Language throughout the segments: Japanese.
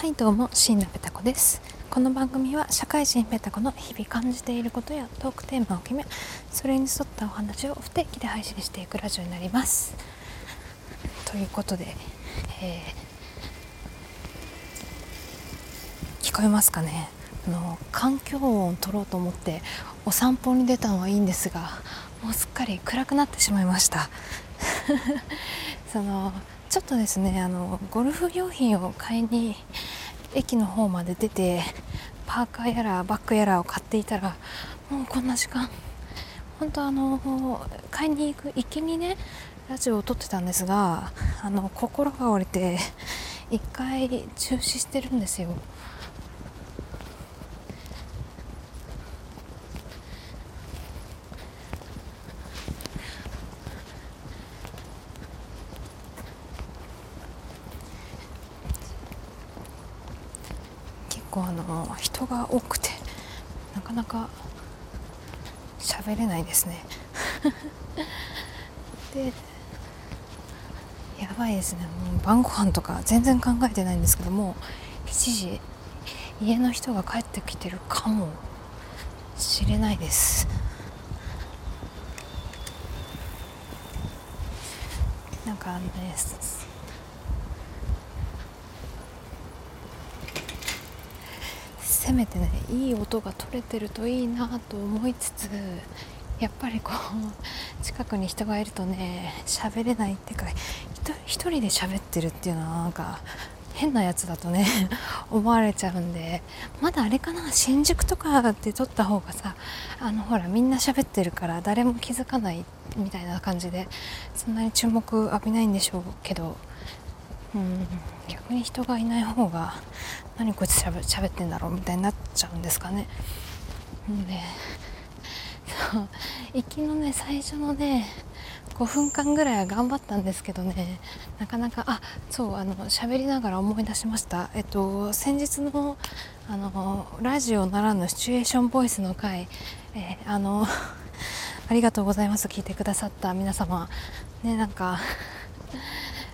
はいどうも椎名ペタ子です。この番組は社会人ペタ子の日々感じていることやトークテーマを決めそれに沿ったお話を不定期で配信していくラジオになります。ということで、えー、聞こえますかね。あの環境音を取ろうと思ってお散歩に出たのはいいんですがもうすっかり暗くなってしまいました。そのちょっとですねあのゴルフ用品を買いに駅の方まで出てパーカーやらバッグやらを買っていたらもうこんな時間。本当あの買いに行く行きにねラジオを撮ってたんですがあの心が折れて1回中止してるんですよ構あの人が多くてなかなか喋れないですね。でやばいですね。もう晩ご飯とか全然考えてないんですけども7時家の人が帰ってきてるかもしれないです。なんかねせめてねいい音が取れてるといいなと思いつつやっぱりこう 近くに人がいるとね喋れないっていうか一人で喋ってるっていうのはなんか変なやつだとね 思われちゃうんでまだあれかな新宿とかで撮った方がさあのほらみんな喋ってるから誰も気づかないみたいな感じでそんなに注目浴びないんでしょうけどうん。逆に人がいない方が何こいつしゃべ喋ってんだろうみたいになっちゃうんですかね。でそう行きのね最初のね5分間ぐらいは頑張ったんですけどねなかなかあそうあの喋りながら思い出しました。えっと先日のあのラジオならぬシチュエーションボイスの回、え、あのありがとうございます聞いてくださった皆様。ねなんか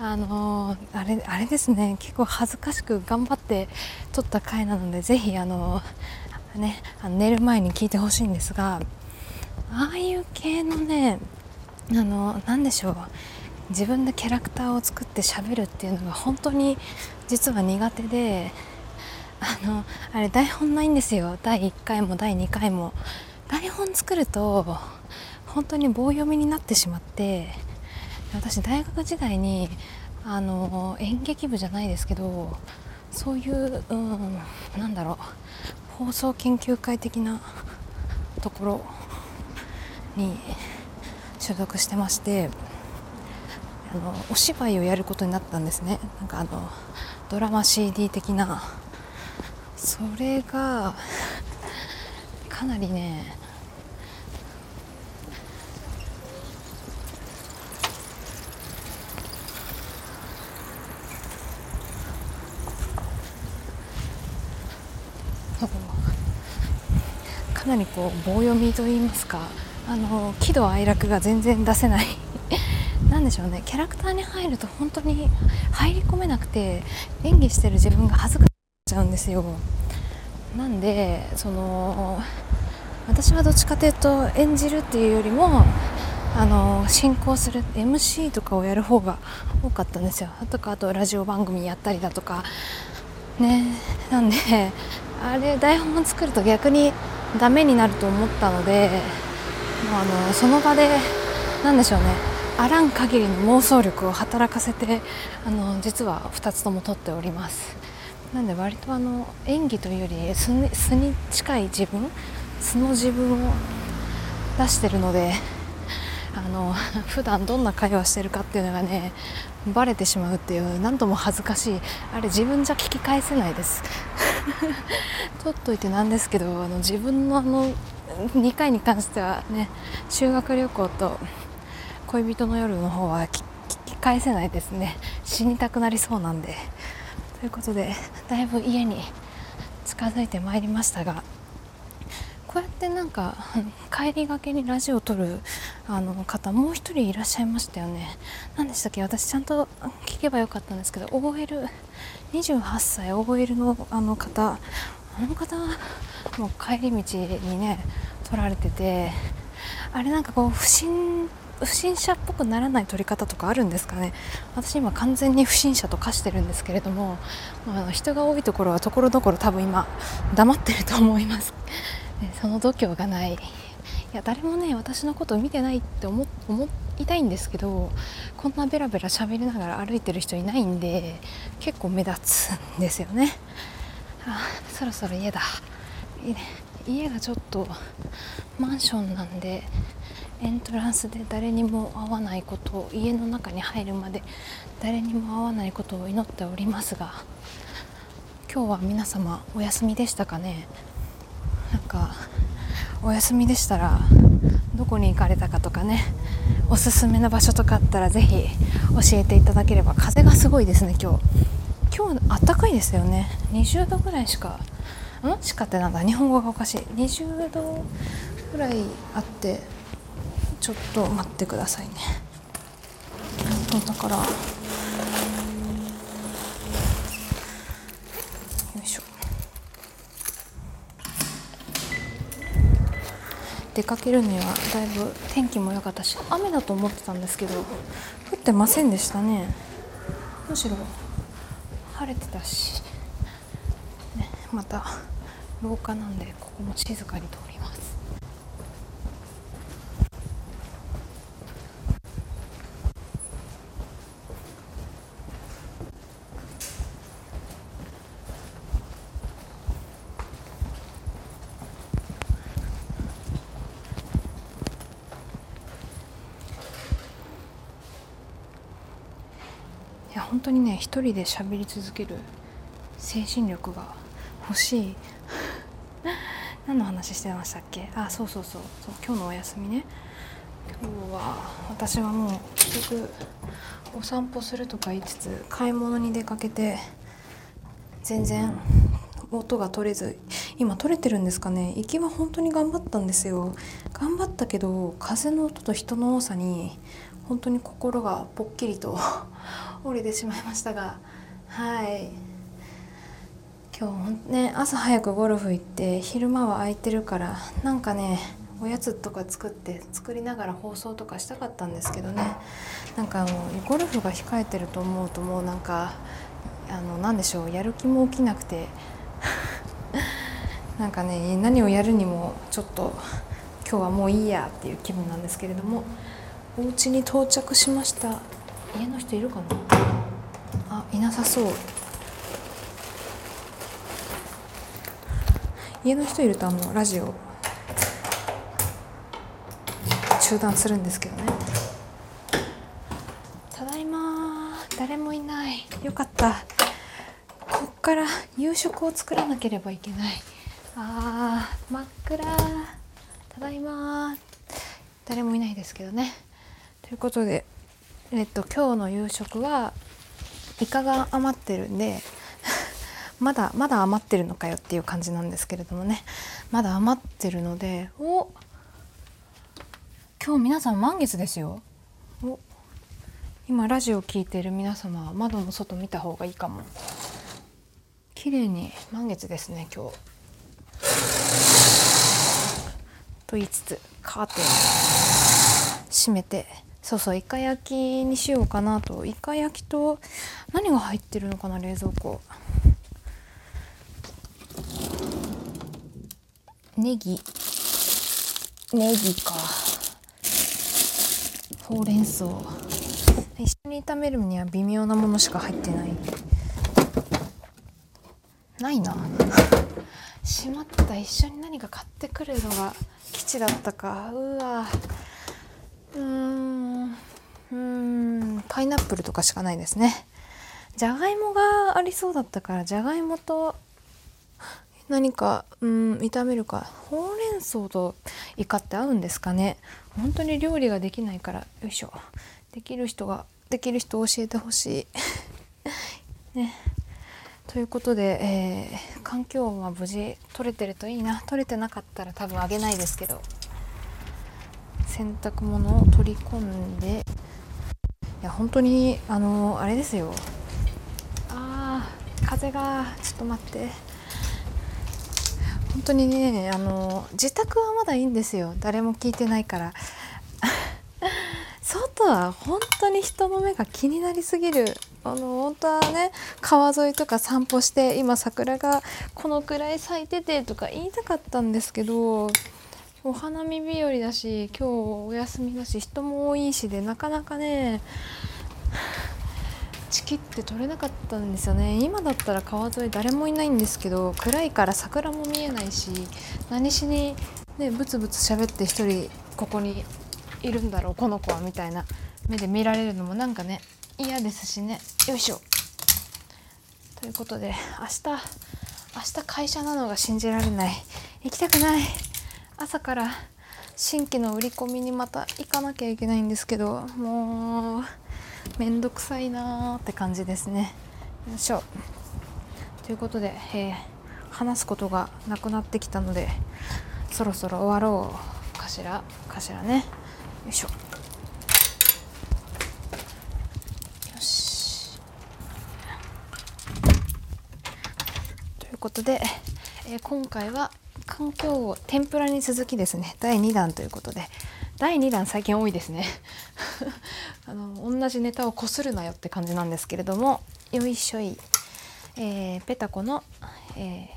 あのー、あれあれですね。結構恥ずかしく頑張って撮った回なのでぜひあのー、ねあの寝る前に聞いてほしいんですがああいう系のねあの何でしょう。自分でキャラクターを作ってしゃべるっていうのが本当に実は苦手であのあれ台本ないんですよ。第1回も第2回も。台本作ると本当に棒読みになってしまって私大学時代にあの演劇部じゃないですけどそういう、うん、なんだろう放送研究会的なところに所属してましてあのお芝居をやることになったんですね。なんかあのドラマ CD 的な。それがかなりねかなりこう棒読みといいますかあの喜怒哀楽が全然出せない。何でしょうね。キャラクターに入ると本当に入り込めなくて演技してる自分が恥ずかしくなっちゃうんですよ。なんでその私はどっちかというと演じるっていうよりもあの進行する MC とかをやる方が多かったんですよ。とかあとラジオ番組やったりだとか。ね。なんであれ台本を作ると逆にダメになると思ったのでもうあのその場で何でしょうね。あらん限りの妄想力を働かせてあの実は2つとも取っております。なんで割とあの演技というより素に近い自分素の自分を出してるのであの 普段どんな会話してるかっていうのがねバレてしまうっていう何とも恥ずかしい。あれ自分じゃ聞き返せないです。取っといてなんですけどあの自分のあの2回に関してはね修学旅行と恋人の夜の方は聞き返せないですね。死にたくなりそうなんで。ということでだいぶ家に近づいてまいりましたがこうやってなんか帰りがけにラジオを撮るあの方もう一人いらっしゃいましたよね。何でしたっけ？私ちゃんと聞けばよかったんですけど OL28 歳 OL のあの方。あの方も帰り道にね取られててあれなんかこう不審不審者っぽくならない取り方とかあるんですかね？私今完全に不審者と化してるんですけれども、まあ、人が多いところはところどころ多分今黙ってると思います。その度胸がない。いや誰もね私のことを見てないって思思いたいんですけどこんなベラベラ喋りながら歩いてる人いないんで結構目立つんですよね。あそろそろ家だ。家がちょっとマンションなんでエントランスで誰にも会わないことを家の中に入るまで誰にも会わないことを祈っておりますが今日は皆様お休みでしたかね。なんかお休みでしたらどこに行かれたかとかねおすすめの場所とかあったらぜひ教えていただければ。風がすごいですね今日。今日あったかいですよね。20度ぐらいしかん？しかってなんだ日本語がおかしい。20度ぐらいあってちょっと待ってくださいね。だから出かけるにはだいぶ天気も良かったし雨だと思ってたんですけど降ってませんでしたね。むしろ晴れてたし、ね、また廊下なんでここも静かに通りますや本当にね一人で喋り続ける精神力が欲しい。何の話してましたっけ？あそうそうそう。そう今日のお休みね。今日は私はもう結局お散歩するとか言いつつ買い物に出かけて全然音が取れず今取れてるんですかね？行きは本当に頑張ったんですよ。頑張ったけど風の音と人の多さに本当に心がぽっきりと折れてしまいましたがはい。今日ね朝早くゴルフ行って昼間は空いてるからなんかねおやつとか作って作りながら放送とかしたかったんですけどね。なんかあのゴルフが控えてると思うともうなんかあの何でしょうやる気も起きなくて。なんかね何をやるにもちょっと今日はもういいやっていう気分なんですけれどもお家に到着しました。家の人いるかな？あいなさそう。家の人いるとあのラジオ中断するんですけどね。ただいま誰もいない。よかった。こっから夕食を作らなければいけない。あー真っ暗。ただいま誰もいないですけどね。ということでえっと今日の夕食はイカが余ってるんで まだまだ余ってるのかよっていう感じなんですけれどもね。まだ余ってるのでお今日皆さん満月ですよ。お今ラジオ聴いてる皆様は窓の外見た方がいいかも。綺麗に満月ですね今日。と言いつつカーテン閉めてそうそうイカ焼きにしようかなと。イカ焼きと何が入ってるのかな冷蔵庫。ネギ。ネギか。ほうれん草。一緒に炒めるには微妙なものしか入ってない。ないな。しまった。一緒に何か買ってくるのが基地だったか。うわ。うん。うんパイナップルとかしかないですね。じゃがいもがありそうだったからじゃがいもと何かうん炒めるか。ほうれん草とイカって合うんですかね。本当に料理ができないからよいしょ。できる人ができる人教えてほしい。ね。ということで、えー、環境音は無事取れてるといいな。取れてなかったら多分あげないですけど。洗濯物を取り込んでいや本当にあのあれですよ。あー風がちょっと待って。本当にねあの自宅はまだいいんですよ。誰も聞いてないから。外は本当に人の目が気になりすぎる。あの本当はね川沿いとか散歩して今桜がこのくらい咲いててとか言いたかったんですけどお花見日和だし今日お休みだし人も多いしでなかなかね チキって取れなかったんですよね。今だったら川沿い誰もいないんですけど暗いから桜も見えないし何しにねブツブツ喋って一人ここにいるんだろうこの子はみたいな目で見られるのもなんかね嫌ですしね。よいしょ。ということで明日明日会社なのが信じられない。行きたくない。朝から新規の売り込みにまた行かなきゃいけないんですけどもうめんどくさいなーって感じですね。よいしょ。ということで、えー、話すことがなくなってきたのでそろそろ終わろうかしら。かしらね。よいしょ。よし。ということで、えー、今回は環境を天ぷらに続きですね。第2弾ということで。第2弾最近多いですね。あの同じネタをこするなよって感じなんですけれども。よいしょい、えー、ペタコの、え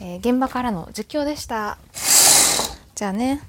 ーえー、現場からの実況でした。じゃあね。